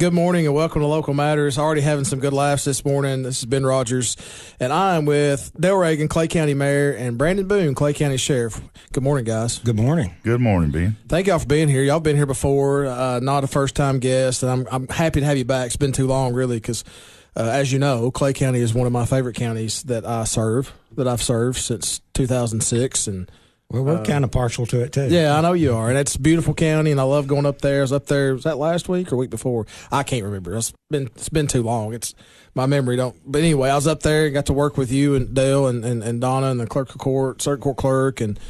Good morning and welcome to Local Matters. Already having some good laughs this morning. This is Ben Rogers, and I'm with Dale Reagan, Clay County Mayor, and Brandon Boone, Clay County Sheriff. Good morning, guys. Good morning. Good morning, Ben. Thank y'all for being here. Y'all been here before, uh, not a first time guest, and I'm I'm happy to have you back. It's been too long, really, because uh, as you know, Clay County is one of my favorite counties that I serve, that I've served since 2006, and Well, we're kind of partial to it too. yeah, I know you are, and it's a beautiful county, and I love going up there. I was up there. Was that last week or week before? I can't remember. It's been it's been too long. It's my memory don't. But anyway, I was up there and got to work with you and Dale and, and, and Donna and the clerk of court, circuit court clerk, and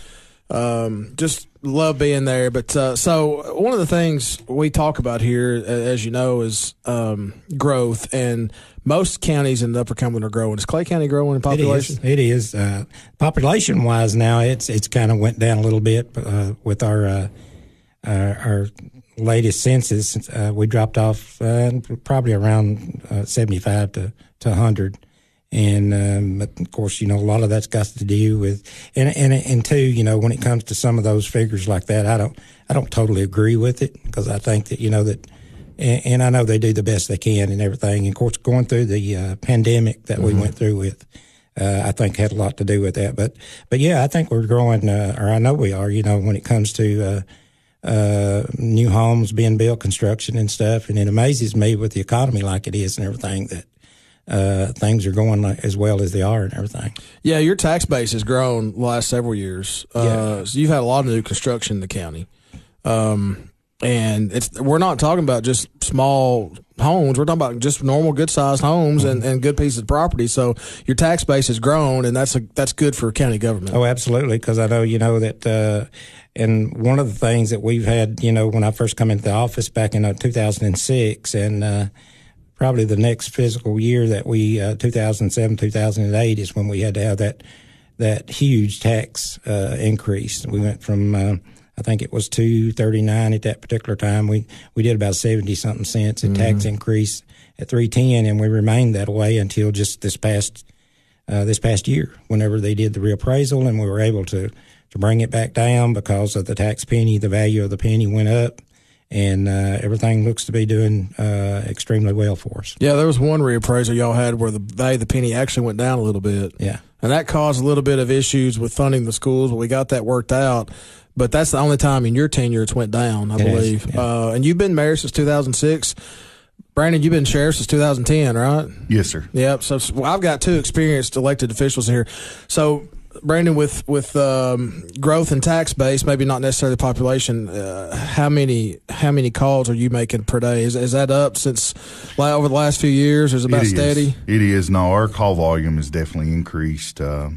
um, just love being there. But uh, so one of the things we talk about here, as you know, is um, growth, and most counties in the Upper Cumberland are growing. Is Clay County growing in population? is. It is. Uh, population wise, now it's it's kind of went down a little bit uh, with our, uh, our our latest census. Uh, we dropped off uh, probably around uh, seventy five to to hundred. And um, but of course, you know, a lot of that's got to do with, and and and two, you know, when it comes to some of those figures like that, I don't, I don't totally agree with it because I think that you know that and, and I know they do the best they can and everything. And of course, going through the uh, pandemic that we went through with, uh, I think had a lot to do with that. But but yeah, I think we're growing, uh, or I know we are. You know, when it comes to uh, uh, new homes being built, construction and stuff, and it amazes me with the economy like it is and everything that. Uh, things are going as well as they are and everything. Yeah, your tax base has grown the last several years. Uh, Yeah. so you've had a lot of new construction in the county, um, and it's we're not talking about just small homes. We're talking about just normal, good sized homes and, and good pieces of property. So your tax base has grown, and that's a that's good for county government. Oh, absolutely. Because I know, you know, that, uh, and one of the things that we've had, you know, when I first come into the office back in uh, 2006 and, uh, probably the next fiscal year that we, uh, 2007, 2008 is when we had to have that, that huge tax, uh, increase. We went from, uh, I think it was 239 at that particular time. We, we did about 70 something cents in tax increase at 310 and we remained that way until just this past, uh, this past year whenever they did the reappraisal and we were able to, to bring it back down because of the tax penny, the value of the penny went up and uh, everything looks to be doing uh, extremely well for us. Yeah, there was one reappraisal y'all had where the value of the penny actually went down a little bit. Yeah. And that caused a little bit of issues with funding the schools, but we got that worked out. But that's the only time in your tenure it's went down, I It is, believe. yeah. Uh, and you've been mayor since 2006. Brandon, you've been sheriff since 2010, right? Yes, sir. Yep. So, so I've got two experienced elected officials here. So, Brandon, with with um, growth and tax base, maybe not necessarily population, uh, how many how many calls are you making per day? Is, is that up since like, over the last few years? Is it about It is. steady? It is. No, our call volume has definitely increased. Uh,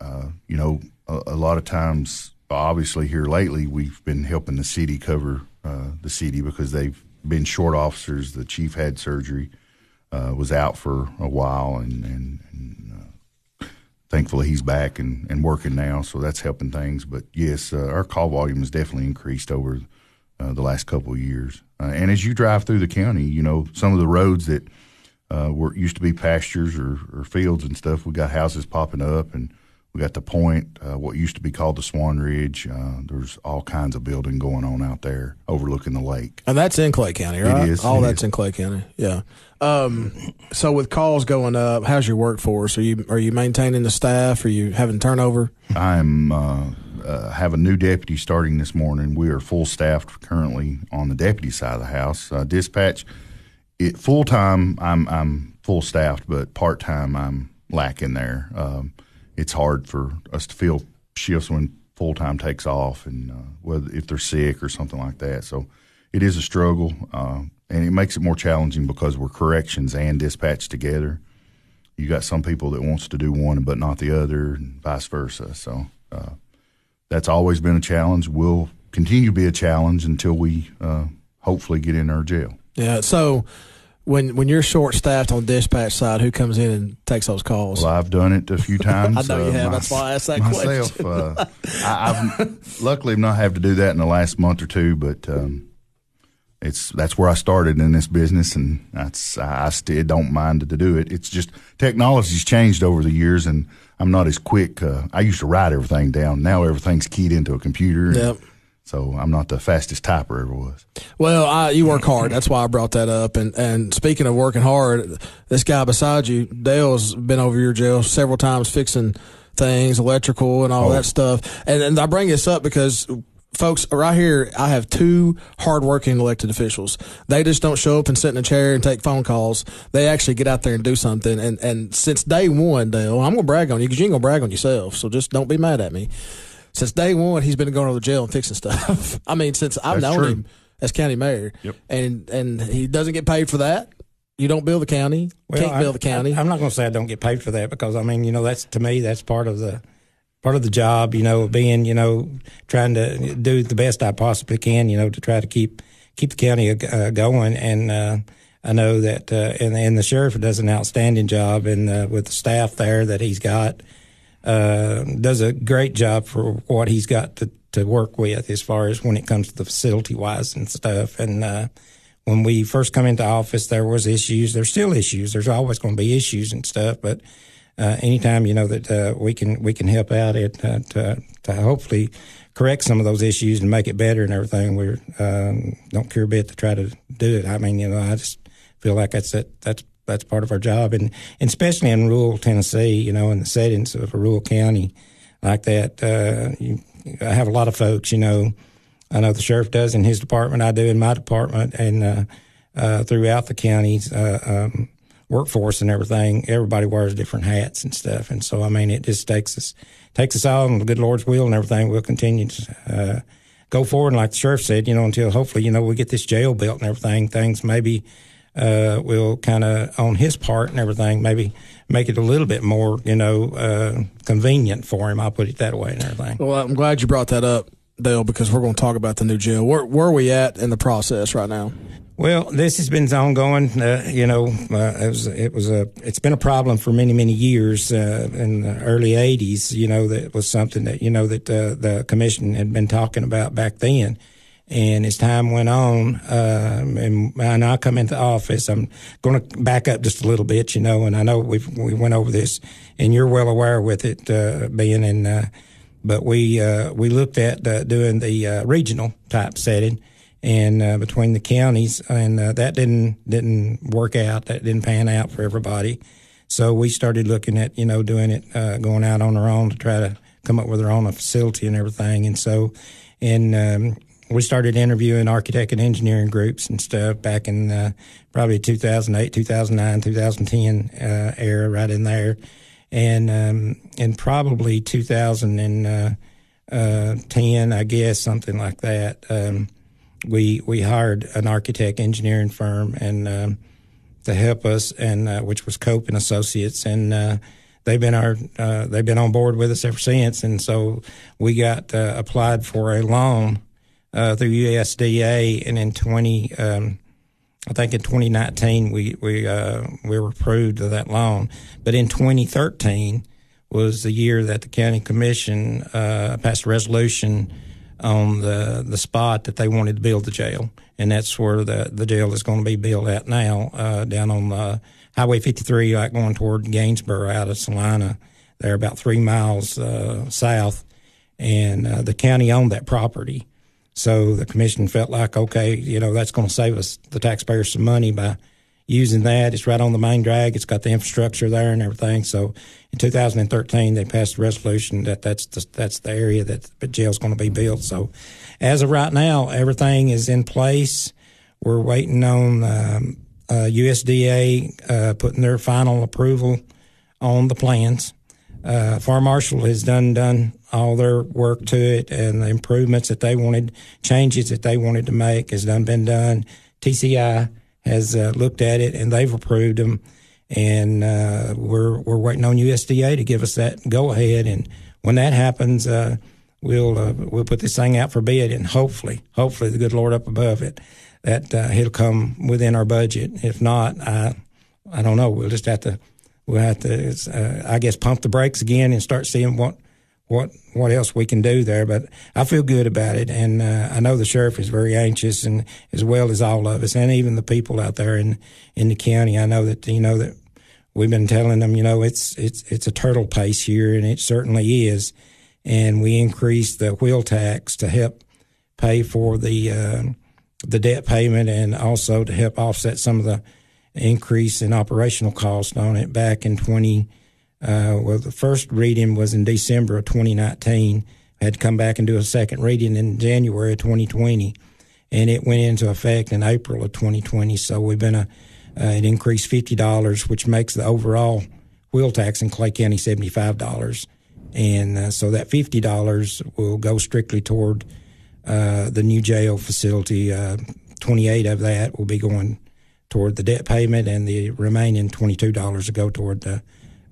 uh, you know, a, a lot of times, obviously, here lately, we've been helping the city cover uh, the city because they've been short officers. The chief had surgery, uh, was out for a while, and, and, and uh, thankfully he's back and, and working now, so that's helping things. But yes, uh, our call volume has definitely increased over uh, the last couple of years. Uh, and as you drive through the county, you know some of the roads that uh, were used to be pastures or, or fields and stuff. We got houses popping up, and we got the point, uh, what used to be called the Swan Ridge. Uh, there's all kinds of building going on out there overlooking the lake. And that's in Clay County, right? is, All it that's is. in Clay County. Yeah. Um, so with calls going up, how's your workforce? Are you are you maintaining the staff? Are you having turnover? I'm uh, uh, have a new deputy starting this morning. We are full staffed currently on the deputy side of the house. Uh, dispatch, it full time. I'm I'm full staffed, but part time I'm lacking there. Um, it's hard for us to fill shifts when full time takes off, and uh, whether if they're sick or something like that. So it is a struggle, uh, and it makes it more challenging because we're corrections and dispatch together you got some people that wants to do one but not the other and vice versa so uh, that's always been a challenge will continue to be a challenge until we uh, hopefully get in our jail Yeah. So when when you're short staffed on the dispatch side, who comes in and takes those calls? well i've done it a few times I know you uh, have. my- That's why I asked that myself uh, I, i've luckily not had to do that in the last month or two but um, it's that's where I started in this business, and that's I still don't mind to do it. It's just technology's changed over the years, and I'm not as quick. Uh, I used to write everything down. Now everything's keyed into a computer. and Yep. So I'm not the fastest typer ever was. Well, I, you work hard. That's why I brought that up. And and speaking of working hard, this guy beside you, Dale's been over your jail several times fixing things, electrical and all Oh. that stuff. And and I bring this up because folks right here, I have two hardworking elected officials. They just don't show up and sit in a chair and take phone calls. They actually get out there and do something. And and since day one, Dale, I'm gonna brag on you because you ain't gonna brag on yourself. So just don't be mad at me. Since day one, he's been going to the jail and fixing stuff. I mean, since I've That's known true. him as county mayor, Yep. and and he doesn't get paid for that. You don't bill the county. can't I, bill the county. I, am not going to say I don't get paid for that because I mean, you know, that's to me that's part of the part of the job. You know, being you know trying to do the best I possibly can. You know, to try to keep keep the county uh, going. And uh, I know that uh, and and the sheriff does an outstanding job, and uh, with the staff there that he's got, uh, does a great job for what he's got to to work with as far as when it comes to the facility wise and stuff. And uh, when we first come into office, there was issues. There's still issues. There's always going to be issues and stuff. But uh, anytime you know that uh, we can we can help out it uh, to to hopefully correct some of those issues and make it better and everything, we um, don't care a bit to try to do it. I mean, you know, I just feel like that's it. That's that's part of our job, and, and especially in rural Tennessee, you know, in the settings of a rural county like that, uh, you, I have a lot of folks, you know. I know the sheriff does in his department. I do in my department, and uh, uh, throughout the county's uh, um, workforce and everything. Everybody wears different hats and stuff, and so I mean, it just takes us takes us all, and the good Lord's will and everything. We'll continue to uh, go forward, and like the sheriff said, you know, until hopefully, you know, we get this jail built and everything. Things maybe uh, will kind of on his part and everything, maybe make it a little bit more, you know, uh, convenient for him. I'll put it that way and everything. well, I'm glad you brought that up, Dale, because we're going to talk about the new jail. Where where are we at in the process right now? Well, this has been ongoing. Uh, you know, uh, it was it was a it's been a problem for many many years. Uh, in the early '80s, you know, that was something that you know that uh, the commission had been talking about back then. And as time went on, um, and, and I come into office, I'm going to back up just a little bit, you know. And I know we we went over this, and you're well aware with it uh, being in. Uh, but we uh, we looked at uh, doing the uh, regional type setting and uh, between the counties, and uh, that didn't didn't work out. That didn't pan out for everybody. So we started looking at you know doing it, uh, going out on our own to try to come up with our own facility and everything. And so, and um, we started interviewing architect and engineering groups and stuff back in uh, probably 2008, 2009, 2010 uh, era, right in there, and um, and probably 2010, I guess, something like that. Um, we we hired an architect engineering firm and um, to help us, and uh, which was Cope and Associates, and uh, they've been our uh, they've been on board with us ever since. And so we got uh, applied for a loan uh, through USDA, and in twenty. Um, I think in 2019 we we uh, we were approved of that loan, but in 2013 was the year that the county commission uh, passed a resolution on the the spot that they wanted to build the jail, and that's where the the jail is going to be built at now, uh, down on uh, Highway 53, like going toward Gainesboro out of Celina. They're about three miles uh, south, and uh, the county owned that property. So the commission felt like, okay, you know, that's going to save us, the taxpayers, some money by using that. It's right on the main drag. It's got the infrastructure there and everything. So in 2013, they passed a resolution that that's the, that's the area that the jail's going to be built. So as of right now, everything is in place. We're waiting on um, uh, USDA uh, putting their final approval on the plans. Uh, Fire Marshal has done done all their work to it, and the improvements that they wanted, changes that they wanted to make, has done been done. TCI has uh, looked at it, and they've approved them, and uh, we're we're waiting on USDA to give us that go ahead. And when that happens, uh, we'll uh, we'll put this thing out for bid, and hopefully, hopefully, the good Lord up above it, that uh, it'll come within our budget. If not, I I don't know. We'll just have to we'll have to, uh, I guess, pump the brakes again and start seeing what what what else we can do there. But I feel good about it, and uh, I know the sheriff is very anxious, and as well as all of us, and even the people out there in in the county. I know that you know that we've been telling them, you know, it's it's it's a turtle pace here, and it certainly is. And we increased the wheel tax to help pay for the uh, the debt payment and also to help offset some of the increase in operational cost on it back in 20 uh, well the first reading was in December of 2019 had to come back and do a second reading in January of 2020 and it went into effect in April of 2020 so we've been a uh, it increased $50 which makes the overall wheel tax in Clay County $75 and uh, so that $50 will go strictly toward uh, the new jail facility. Uh, 28 of that will be going toward the debt payment, and the remaining $22 to go toward the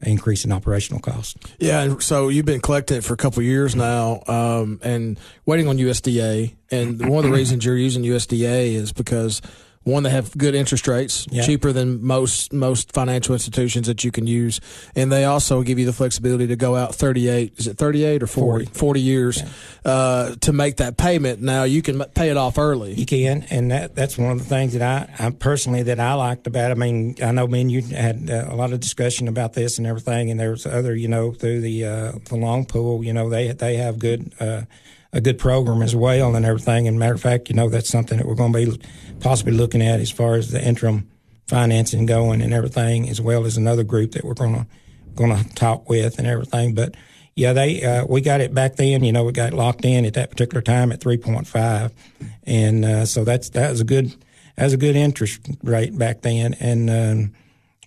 increase in operational costs. Yeah, so you've been collecting it for a couple years now, um, and waiting on USDA. And one of the reasons you're using USDA is because one, that have good interest rates, Yeah. cheaper than most most financial institutions that you can use, and they also give you the flexibility to go out 38. Is it 38 or 40? 40, years uh, to make that payment. Now you can pay it off early. You can, and that that's one of the things that I, I personally that I liked about. it. I mean, I know me and you had uh, a lot of discussion about this and everything, and there was other, you know, through the uh, the loan pool, you know, they they have good. Uh, a good program as well and everything. And matter of fact, you know, that's something that we're going to be possibly looking at as far as the interim financing going and everything, as well as another group that we're going to going to talk with and everything. But yeah, they uh, we got it back then. You know, we got locked in at that particular time at three point five, and uh, so that's that was a good that was a good interest rate back then, and um,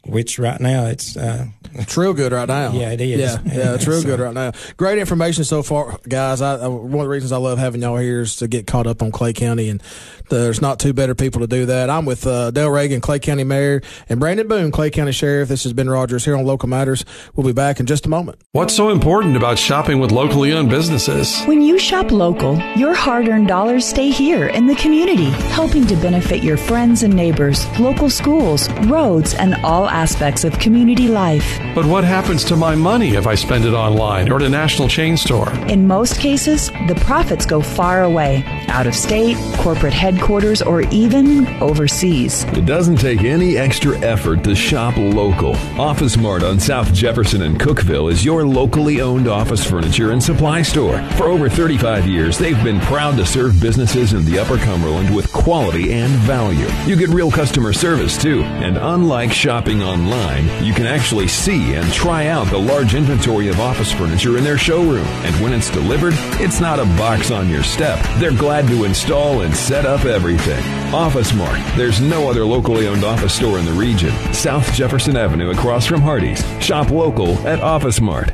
which right now it's uh, It's real good right now. Yeah, it is. Yeah, yeah, it's real So- good right now. Great information so far, guys. I, I, one of the reasons I love having y'all here is to get caught up on Clay County, and there's not two better people to do that. I'm with uh, Dale Reagan, Clay County Mayor, and Brandon Boone, Clay County Sheriff. This has been Rogers here on Local Matters. We'll be back in just a moment. What's so important about shopping with locally owned businesses? When you shop local, your hard earned dollars stay here in the community, helping to benefit your friends and neighbors, local schools, roads, and all aspects of community life. But what happens to my money if I spend it online or at a national chain store? In most cases, the profits go far away, out of state, corporate headquarters, or even overseas. It doesn't take any extra effort to shop local. Office Mart on South Jefferson and Cookeville is your locally owned office furniture and supply store. For over 35 years, they've been proud to serve businesses in the Upper Cumberland with quality and value. You get real customer service too, and unlike shopping online, you can actually see and try out the large inventory of office furniture in their showroom. And when it's delivered, it's not a box on your step. They're glad to install and set up everything. Office Mart. There's no other locally owned office store in the region. South Jefferson Avenue across from Hardee's. Shop local at Office Mart.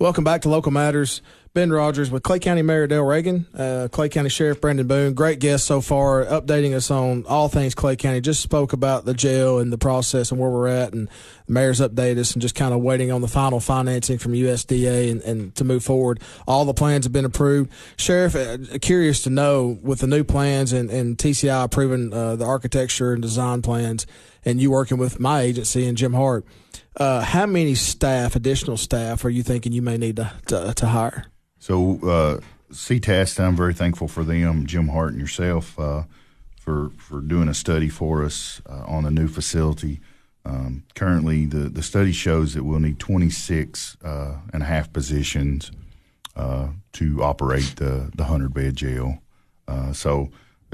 Welcome back to Local Matters. Ben Rogers with Clay County Mayor Dale Reagan, uh, Clay County Sheriff Brandon Boone. Great guest so far, updating us on all things Clay County. Just spoke about the jail and the process and where we're at, and the mayor's updated us and just kind of waiting on the final financing from USDA and, and to move forward. All the plans have been approved. Sheriff, uh, curious to know with the new plans and, and TCI approving uh, the architecture and design plans, and you working with my agency and Jim Hart. Uh, how many staff, additional staff, are you thinking you may need to, to, to hire? So, uh, CTAS, I'm very thankful for them, Jim Hart and yourself, uh, for for doing a study for us uh, on a new facility. Um, currently, the, the study shows that we'll need 26 uh, and a half positions uh, to operate the, the 100 bed jail. Uh, so,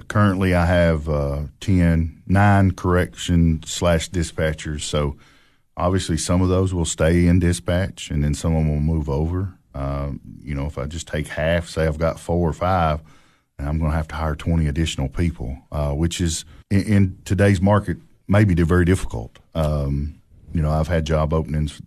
currently, I have uh, 10, nine correction slash dispatchers. So, obviously, some of those will stay in dispatch and then some of them will move over. Um, you know, if I just take half, say I've got four or five, and I'm going to have to hire 20 additional people, uh, which is in, in today's market maybe very difficult. Um, you know, I've had job openings.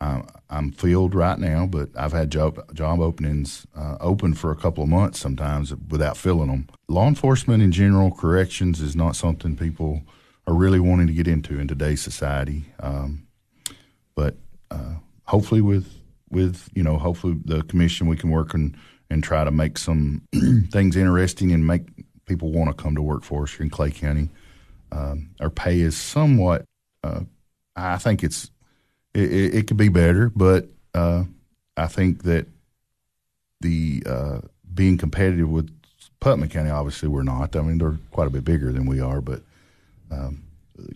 Uh, I'm filled right now, but I've had job job openings uh, open for a couple of months sometimes without filling them. Law enforcement in general, corrections is not something people are really wanting to get into in today's society. Um, but uh, hopefully, with with you know, hopefully the commission we can work and and try to make some things interesting and make people want to come to work for us here in Clay County. Um, our pay is somewhat. Uh, I think it's it, it, it could be better, but uh, I think that the uh, being competitive with Putnam County, obviously we're not. I mean, they're quite a bit bigger than we are, but um,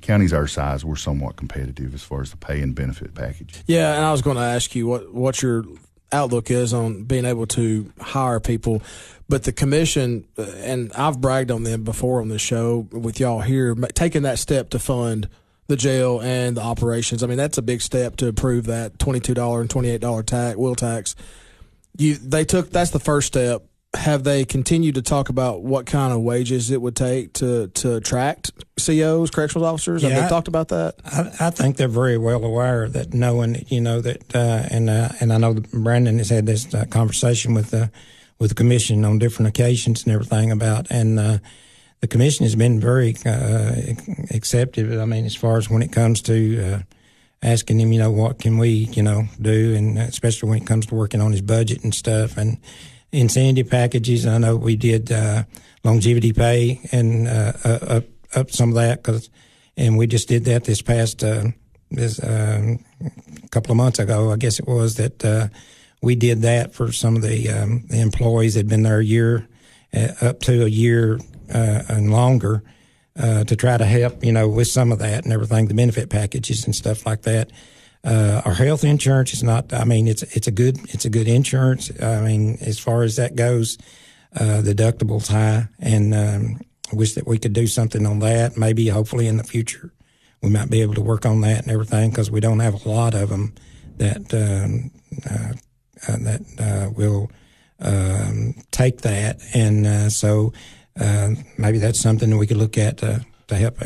counties our size, we're somewhat competitive as far as the pay and benefit package. Yeah, and I was going to ask you what what's your outlook is on being able to hire people. But the commission, uh, and I've bragged on them before on the show with y'all here, taking that step to fund the jail and the operations. I mean, that's a big step to approve that twenty-two dollar and twenty-eight dollar tax, wheel tax. You, they took that's the first step. Have they continued to talk about what kind of wages it would take to to attract COs, correctional officers? Have Yeah, they I- talked about that? I, I think they're very well aware that knowing, you know, that, uh, and, uh, and I know that Brandon has had this uh, conversation with, uh, with the commission on different occasions and everything about, and, uh, the commission has been very, uh, acceptive. I mean, as far as when it comes to, uh, asking him, you know, what can we, you know, do, and especially when it comes to working on his budget and stuff, and incentive packages. I know we did uh, longevity pay and uh, uh, up up some of that because, and we just did that this past uh, this um, couple of months ago, I guess it was that uh, we did that for some of the, um, the employees that had been there a year, up to a year and longer, to try to help, you know, with some of that and everything, the benefit packages and stuff like that. Uh, our health insurance is not. I mean, it's it's a good it's a good insurance. I mean, as far as that goes, uh, the deductible's high, and um, I wish that we could do something on that. Maybe, hopefully, in the future, we might be able to work on that and everything because we don't have a lot of them that um, uh, uh, that uh, will um, take that, and uh, so uh, maybe that's something that we could look at to, to help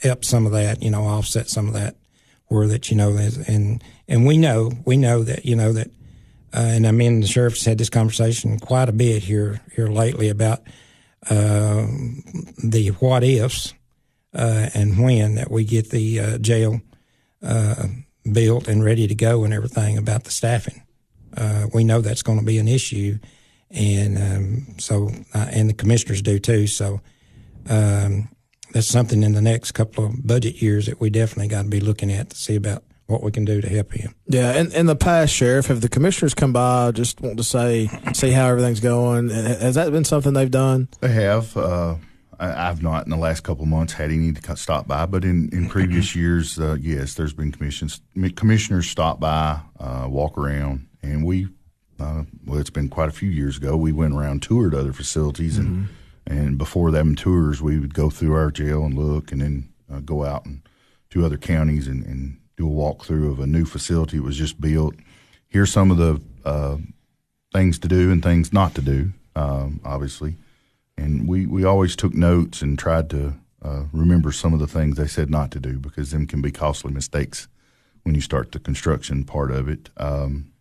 help some of that, you know, offset some of that, where that you know, and and we know we know that you know that, uh, and I mean the sheriff's had this conversation quite a bit here here lately about uh, the what ifs uh, and when that we get the uh, jail uh, built and ready to go and everything about the staffing. Uh, we know that's going to be an issue, and um, so and the commissioners do too. So um, that's something in the next couple of budget years that we definitely got to be looking at to see about what we can do to help him. Yeah, in, in the past, Sheriff, have the commissioners come by just want to say, see how everything's going? Has that been something they've done? They have. Uh, I, I've not in the last couple of months had any to stop by, but in, in previous years, uh, yes, there's been commissions, commissioners stop by, uh, walk around, and we. Uh, well, it's been quite a few years ago. We went around, toured other facilities, and and before them tours, we would go through our jail and look, and then uh, go out and to other counties and, and do a walkthrough of a new facility that was just built. Here's some of the uh, things to do and things not to do, um, obviously. And we, we always took notes and tried to uh, remember some of the things they said not to do because them can be costly mistakes when you start the construction part of it. Um,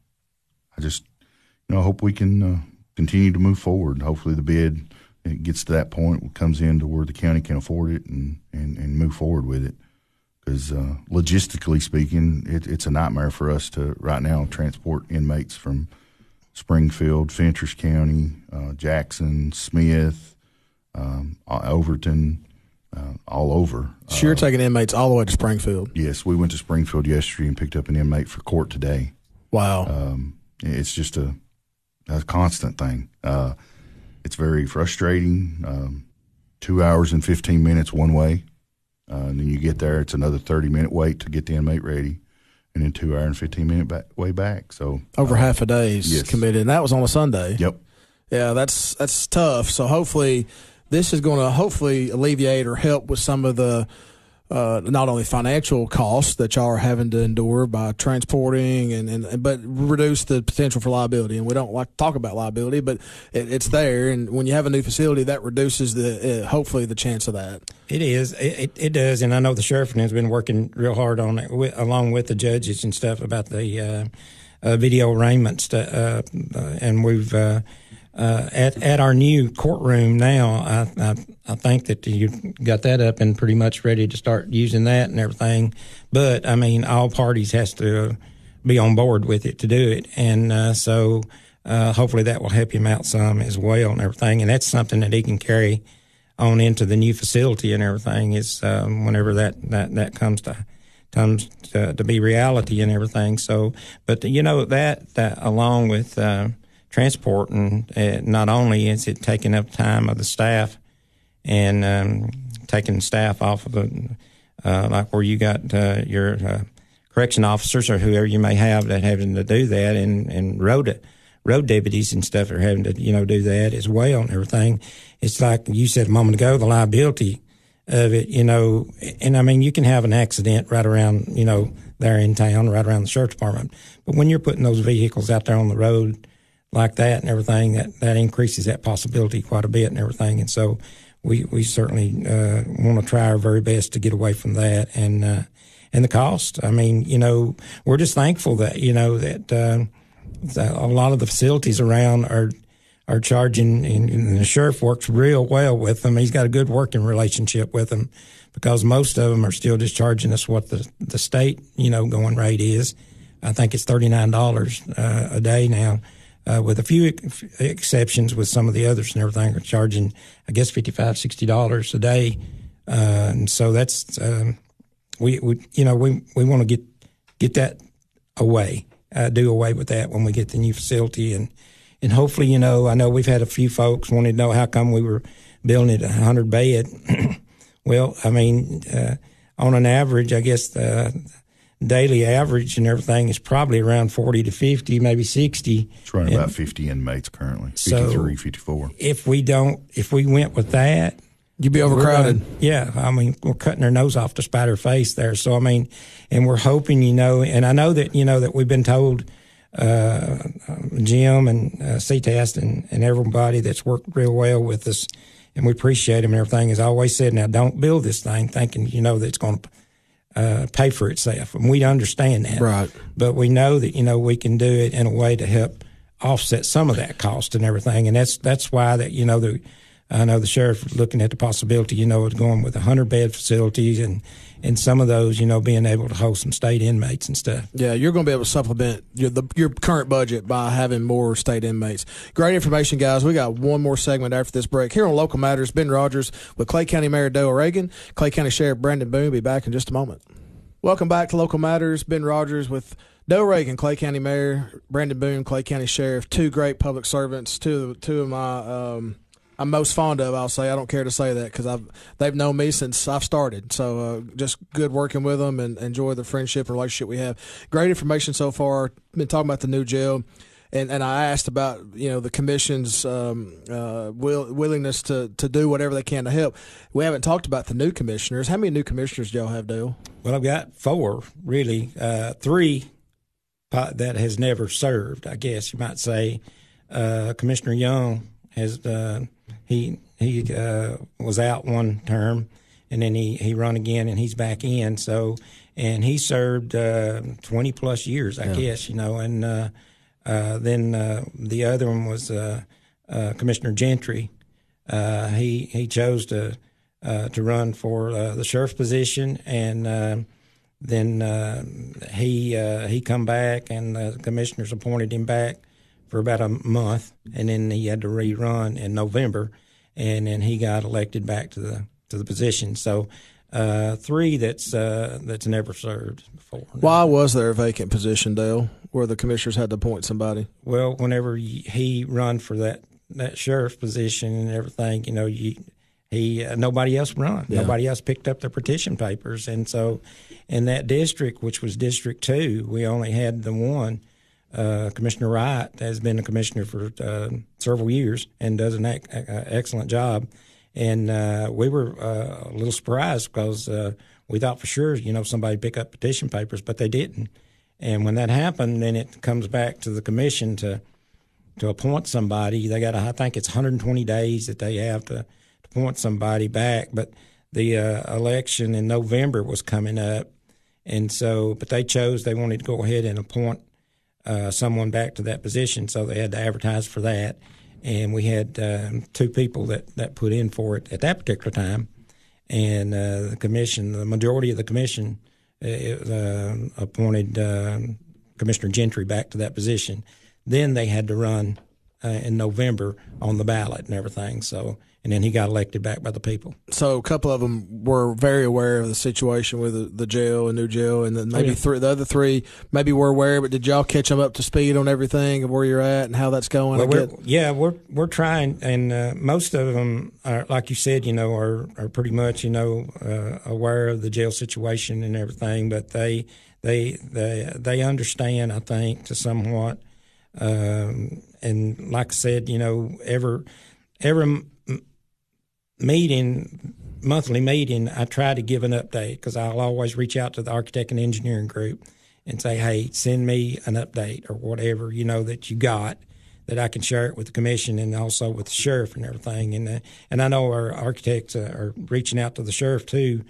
I just, you know, hope we can uh, continue to move forward. Hopefully, the bid it gets to that point, comes in to where the county can afford it and, and, and move forward with it. Because uh, logistically speaking, it, it's a nightmare for us to right now transport inmates from Springfield, Fentress County, uh, Jackson, Smith, um, uh, Overton, uh, all over. So you're taking inmates all the way to Springfield. Yes, we went to Springfield yesterday and picked up an inmate for court today. Wow. Um, it's just a, a constant thing. Uh, it's very frustrating. Um, two hours and 15 minutes one way. Uh, and then you get there, it's another 30 minute wait to get the inmate ready. And then two hour and 15 minute back, way back. So, Over half a day's yes. committed, and that was on a Sunday. yep. Yeah, that's that's tough. So hopefully, this is going to hopefully alleviate or help with some of the uh, not only financial costs that y'all are having to endure by transporting and, and but reduce the potential for liability. And we don't like to talk about liability, but it, it's there. And when you have a new facility, that reduces the uh, hopefully the chance of that. It is. It, it, does. And I know the sheriff has been working real hard on it, with, along with the judges and stuff about the uh, uh, video arraignment stuff. Uh, uh, and we've uh, at at our new courtroom now. I, I I think that you got that up and pretty much ready to start using that and everything. But I mean, all parties has to be on board with it to do it, and uh, so. Uh, hopefully that will help him out some as well and everything. And that's something that he can carry on into the new facility and everything is um, whenever that, that, that comes to comes to, to be reality and everything. So, but you know that that along with uh, transport and uh, not only is it taking up time of the staff and um, taking staff off of the uh, like where you got uh, your uh, correction officers or whoever you may have that having to do that, and and road road deputies and stuff are having to you know do that as well and everything. It's like you said a moment ago, the liability of it, you know, and I mean you can have an accident right around you know there in town, right around the sheriff department, but when you're putting those vehicles out there on the road like that and everything, that that increases that possibility quite a bit and everything, and so. We, we certainly uh, want to try our very best to get away from that and uh, and the cost. I mean, you know, we're just thankful that you know that, uh, that a lot of the facilities around are are charging, and, the sheriff works real well with them. He's got a good working relationship with them because most of them are still just charging us what the the state you know going rate is. I think it's thirty nine dollars uh, a day now. Uh, with a few ex- exceptions, with some of the others and everything, are charging, I guess, fifty five, sixty dollars a day, uh, and so that's um, we, we you know we we want to get get that away, uh, do away with that when we get the new facility, and and hopefully you know I know we've had a few folks wanting to know how come we were building it a hundred bed. well, I mean, uh, on an average, I guess the daily average and everything is probably around 40 to 50, maybe 60. It's running and about 50 inmates currently, 53, so 54. If we don't, if we went with that, You'd be overcrowded. Gonna, yeah, I mean, we're cutting their nose off to spite our face there. So I mean, and we're hoping, you know, and I know that you know that we've been told, uh, Jim and uh, CTAS and, and everybody that's worked real well with us, and we appreciate them and everything. As I always said, now don't build this thing thinking you know that it's going to uh, pay for itself, and we understand that, right? But we know that you know we can do it in a way to help offset some of that cost and everything, and that's that's why that you know the I know the sheriff looking at the possibility, you know, of going with a hundred bed facilities and and some of those, you know, being able to host some state inmates and stuff. Yeah, you're going to be able to supplement your the, your current budget by having more state inmates. Great information, guys. We got one more segment after this break here on Local Matters. Ben Rogers with Clay County Mayor Dale Reagan, Clay County Sheriff Brandon Boone. Be back in just a moment. Welcome back to Local Matters. Ben Rogers with Dale Reagan, Clay County Mayor, Brandon Boone, Clay County Sheriff. Two great public servants. Two two of my um, I'm most fond of. I'll say I don't care to say that because I've they've known me since I've started. So uh, just good working with them and enjoy the friendship and relationship we have. Great information so far. Been talking about the new jail. And, and I asked about you know the commission's um, uh, will, willingness to, to do whatever they can to help. We haven't talked about the new commissioners. How many new commissioners do y'all have, Dale? Well, I've got four really. Uh, three that has never served. I guess you might say. Uh, Commissioner Young has uh, he he uh, was out one term, and then he he run again, and he's back in. So, and he served uh, twenty plus years, I yeah. guess, you know. And uh, uh, then uh, the other one was Commissioner Gentry. he he chose to to run for the sheriff's position, and then he he come back, and the commissioners appointed him back for about a month, and then he had to rerun in November, and then he got elected back to the to the position. So uh, three that's uh, that's never served before. Why was there a vacant position, Dale, where the commissioners had to appoint somebody? Well, whenever he run for that that sheriff position and everything, you know, you, he uh, nobody else run, yeah. nobody else picked up the petition papers, and so in that district, which was District Two, we only had the one uh, Commissioner Wright has been a commissioner for uh, several years and does an ec- excellent job. And uh, we were uh, a little surprised because uh, we thought for sure, you know, somebody pick up petition papers, but they didn't. And when that happened, then it comes back to the commission to to appoint somebody. They got, I think it's 120 days that they have to, to appoint somebody back. But the uh, election in November was coming up, and so, but they chose they wanted to go ahead and appoint uh, someone back to that position, so they had to advertise for that. And we had um, two people that, that put in for it at that particular time. And uh, the commission, the majority of the commission, uh, uh appointed um, Commissioner Gentry back to that position. Then they had to run uh, in November on the ballot and everything. So, and then he got elected back by the people. So a couple of them were very aware of the situation with the, the jail and new jail, and then maybe Oh, yeah. three, the other three maybe were aware. But did y'all catch them up to speed on everything of where you're at and how that's going? Well, we're, yeah, we're we're trying, and uh, most of them are, like you said, you know, are are pretty much, you know, uh, aware of the jail situation and everything. But they they they they understand, I think, to somewhat. Um, and like I said, you know, every every meeting, monthly meeting, I try to give an update because I'll always reach out to the architect and engineering group and say, hey, send me an update or whatever, you know, that you got that I can share it with the commission and also with the sheriff and everything. And uh, and I know our architects uh, are reaching out to the sheriff too,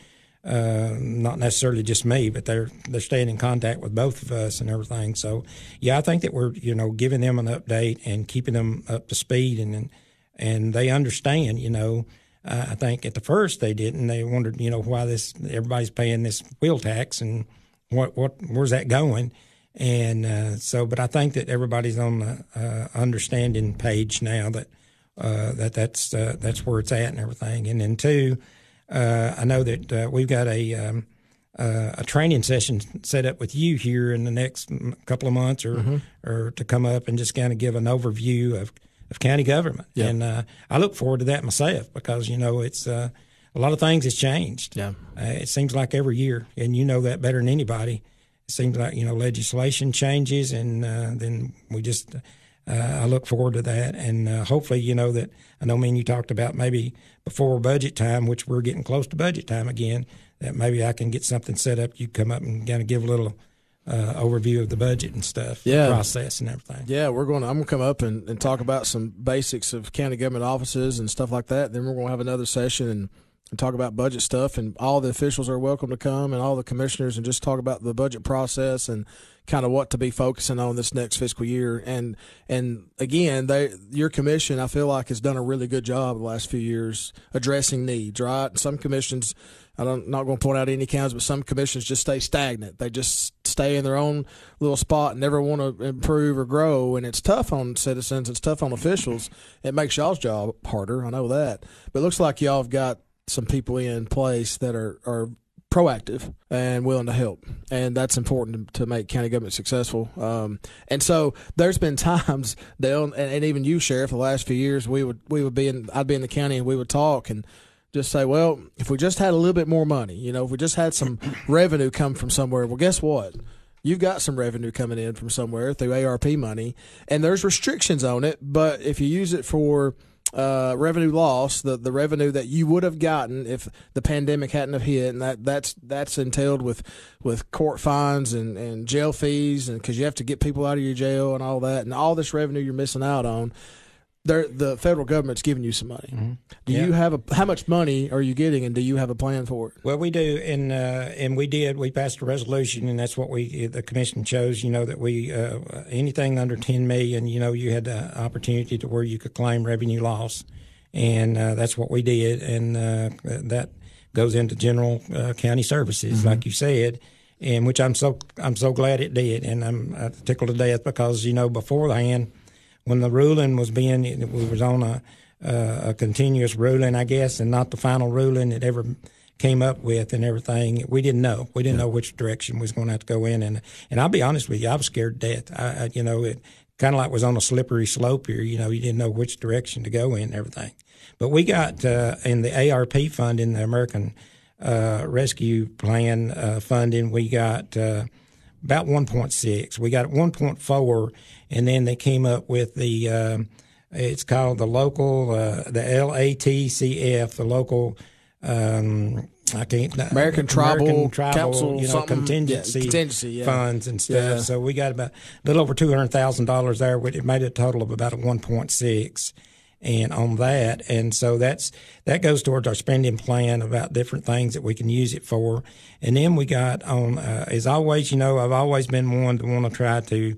uh, not necessarily just me, but they're they're staying in contact with both of us and everything. So yeah, I think that we're you know giving them an update and keeping them up to speed and and, and they understand. You know, uh, I think at the first they didn't. They wondered you know why this everybody's paying this wheel tax and what what where's that going. And uh, so, but I think that everybody's on the uh, understanding page now that uh, that that's uh, that's where it's at and everything. And then two, uh, I know that uh, we've got a um, uh, a training session set up with you here in the next couple of months, or or to come up and just kind of give an overview of of county government. And uh, I look forward to that myself because you know it's. Uh, a lot of things has changed. Yeah. Uh, it seems like every year, and you know that better than anybody. It seems like you know legislation changes, and uh, then we just. Uh, I look forward to that, and uh, hopefully, you know that I know. Me and you talked about maybe before budget time, which we're getting close to budget time again. That maybe I can get something set up. You come up and kind of give a little uh, overview of the budget and stuff, Yeah. process and everything. Yeah, we're going. To, I'm going to come up and, and talk about some basics of county government offices and stuff like that. Then we're going to have another session and, and talk about budget stuff. And all the officials are welcome to come, and all the commissioners, and just talk about the budget process and kind of what to be focusing on this next fiscal year. And and again, they your commission, I feel like has done a really good job the last few years addressing needs. Right, some commissions. I'm not not going to point out any counties, but some commissions just stay stagnant. They just stay in their own little spot and never want to improve or grow. And it's tough on citizens. It's tough on officials. It makes y'all's job harder. I know that. But it looks like y'all have got some people in place that are, are proactive and willing to help. And that's important to, to make county government successful. Um, and so there's been times, Dale, and, and even you, Sheriff, the last few years, we would, we would be in, I'd be in the county and we would talk and, just say, well, if we just had a little bit more money, you know, if we just had some revenue come from somewhere, well, guess what? You've got some revenue coming in from somewhere through ARP money, and there's restrictions on it. But if you use it for uh, revenue loss, the, the revenue that you would have gotten if the pandemic hadn't have hit, and that that's that's entailed with with court fines and, and jail fees, and because you have to get people out of your jail and all that, and all this revenue you're missing out on the federal government's giving you some money. Do Mm-hmm. Yeah. you have a how much money are you getting, and do you have a plan for it? Well, we do, and uh, and we did. We passed a resolution, and that's what we the commission chose. You know that we uh, anything under ten million, you know, you had the opportunity to where you could claim revenue loss, and uh, that's what we did, and uh, that goes into general uh, county services, like you said. And which I'm so I'm so glad it did, and I'm uh, tickled to death because you know beforehand, when the ruling was being, we was on a uh, a continuous ruling, I guess, and not the final ruling it ever came up with and everything. We didn't know. We didn't know which direction we was going to have to go in. And and I'll be honest with you, I was scared to death. I, I you know, it kind of like was on a slippery slope here. You know, you didn't know which direction to go in and everything. But we got uh, in the ARP funding, the American uh, Rescue Plan uh, funding, we got. Uh, about 1.6. We got 1.4, and then they came up with the. Um, it's called the local, uh, the LATCF, the local. Um, I can't. American Tribal Tribal, Council, you know, contingency, Yeah, contingency, yeah. funds and stuff. Yeah. So we got about a little over two hundred thousand dollars there. which It made a total of about a one point six, and on that, and so that's that goes towards our spending plan about different things that we can use it for. And then we got on uh, as always, you know, I've always been one to want to try to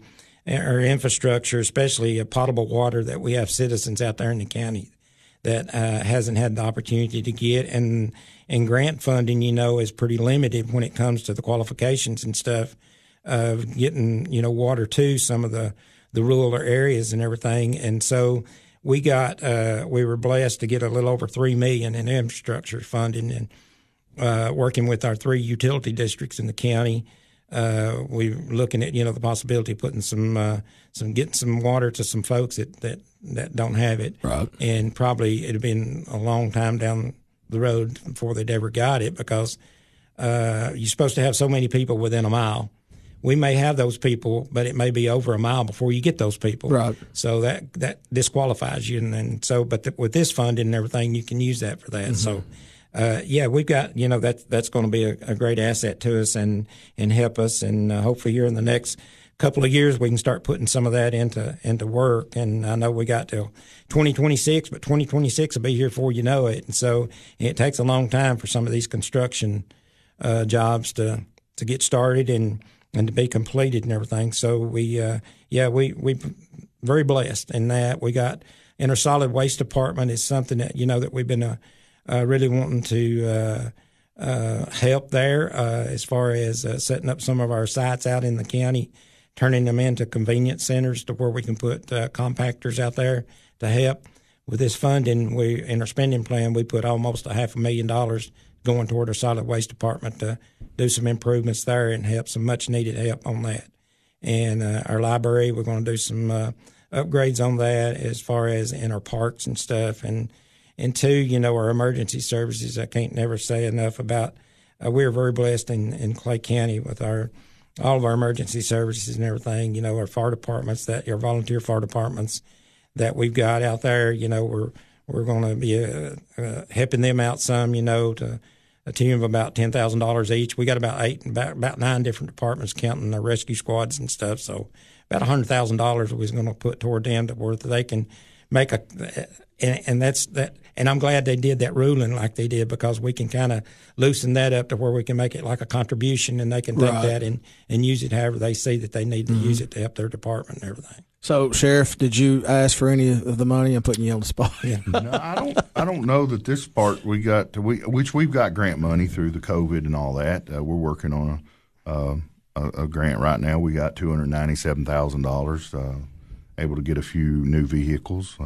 our infrastructure, especially potable water that we have citizens out there in the county that uh, hasn't had the opportunity to get, and and grant funding, you know, is pretty limited when it comes to the qualifications and stuff of getting you know water to some of the the rural areas and everything. And so we got uh, we were blessed to get a little over three million in infrastructure funding and uh, working with our three utility districts in the county. Uh, we're looking at you know the possibility of putting some uh, some getting some water to some folks that, that that don't have it, right? And probably it'd been a long time down the road before they'd ever got it because uh, you're supposed to have so many people within a mile. We may have those people, but it may be over a mile before you get those people. Right. So that that disqualifies you, and, and so but the, with this funding and everything, you can use that for that. Mm-hmm. So uh, yeah, we've got you know that that's going to be a, a, great asset to us and and help us, and uh, hopefully here in the next couple of years we can start putting some of that into into work. And I know we got till 2026, but 2026 will be here before you know it. And so it takes a long time for some of these construction uh, jobs to to get started and and to be completed and everything. So we uh, yeah we we very blessed in that we got in our solid waste department is something that you know that we've been uh, uh, really wanting to uh, uh, help there as far as setting up some of our sites out in the county, turning them into convenience centers to where we can put compactors out there to help. With this funding, we in our spending plan, we put almost a half a million dollars going toward our solid waste department to do some improvements there and help some much needed help on that. And uh, our library, we're going to do some uh, upgrades on that as far as in our parks and stuff. And and two, you know, our emergency services. I can't never say enough about. Uh, we're very blessed in, in Clay County with our all of our emergency services and everything. You know, our fire departments, that our volunteer fire departments that we've got out there. You know, we're we're going to be uh, uh, helping them out some. You know, to a team of about ten thousand dollars each. We got about eight, about about nine different departments counting the rescue squads and stuff. So about a hundred thousand dollars we was going to put toward them to where they can make a and, and that's that and I'm glad they did that ruling like they did because we can kind of loosen that up to where we can make it like a contribution and they can take right. that and, and use it however they see that they need to mm-hmm. use it to help their department and everything. So, Sheriff, did you ask for any of the money? I'm putting you on the spot. Yeah. no, I don't. I don't know that this part we got to, we which we've got grant money through the COVID and all that. Uh, we're working on a, uh, a, a grant right now. We got two hundred ninety seven thousand uh, dollars. Able to get a few new vehicles.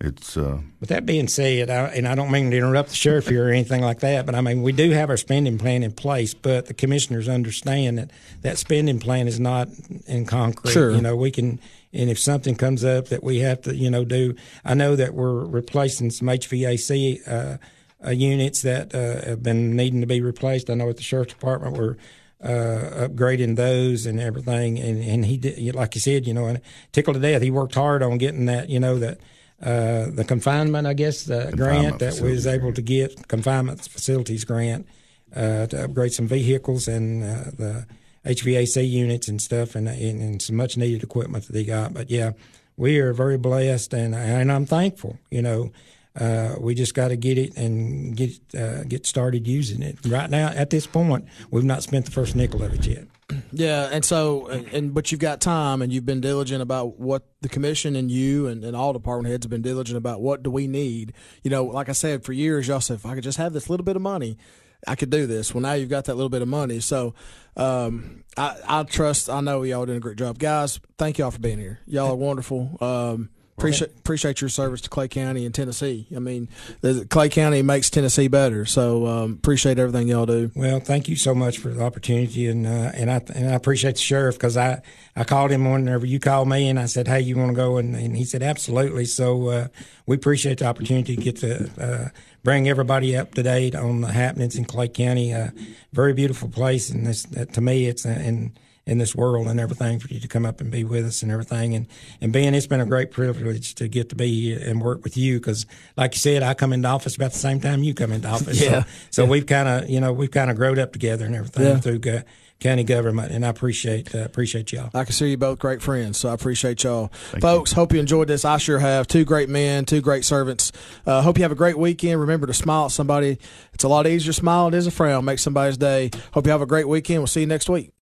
It's. Uh, but that being said, I, and I don't mean to interrupt the sheriff here or anything like that, but I mean we do have our spending plan in place, but the commissioners understand that that spending plan is not in concrete. Sure. You know, we can, and if something comes up that we have to, you know, do. I know that we're replacing some HVAC uh, uh, units that uh, have been needing to be replaced. I know at the sheriff's department we're uh, upgrading those and everything. And, and he did, like you said, you know, and tickled to death. He worked hard on getting that, you know, that uh, the confinement, I guess, the grant that we was able to get, confinement facilities grant, uh, to upgrade some vehicles and uh, the HVAC units and stuff, and, and, and some much needed equipment that they got. But yeah, we are very blessed, and and I'm thankful. You know, uh, we just got to get it and get uh, get started using it. Right now, at this point, we've not spent the first nickel of it yet. Yeah, and so and, and, but you've got time and you've been diligent about what the commission and you and, and all department heads have been diligent about what do we need. You know, like I said, for years y'all said if I could just have this little bit of money, I could do this. Well, now you've got that little bit of money, so um, I, I trust. I know y'all doing a great job, guys. Thank y'all for being here. Y'all are wonderful. Um, appreciate appreciate your service to Clay County and Tennessee. I mean, Clay County makes Tennessee better. So um, appreciate everything y'all do. Well, thank you so much for the opportunity, and uh, and I and I appreciate the sheriff because I I called him whenever you called me, and I said, hey, you want to go, and, and he said absolutely. So uh, we appreciate the opportunity to get to. Uh, bring everybody up to date on the happenings in Clay County. A very beautiful place, and this to me, it's and in this world and everything for you to come up and be with us and everything. And, and Ben, it's been a great privilege to get to be and work with you because, like you said, I come into office about the same time you come into office. yeah. So, so yeah. we've kind of, you know, we've kind of growed up together and everything yeah. through county government, and I appreciate uh, appreciate y'all. I can see you both great friends, so I appreciate y'all, Thank folks. You. Hope you enjoyed this. I sure have. Two great men, two great servants. Uh, hope you have a great weekend. Remember to smile at somebody. It's a lot easier to smile than it is a frown. Make somebody's day. Hope you have a great weekend. We'll see you next week.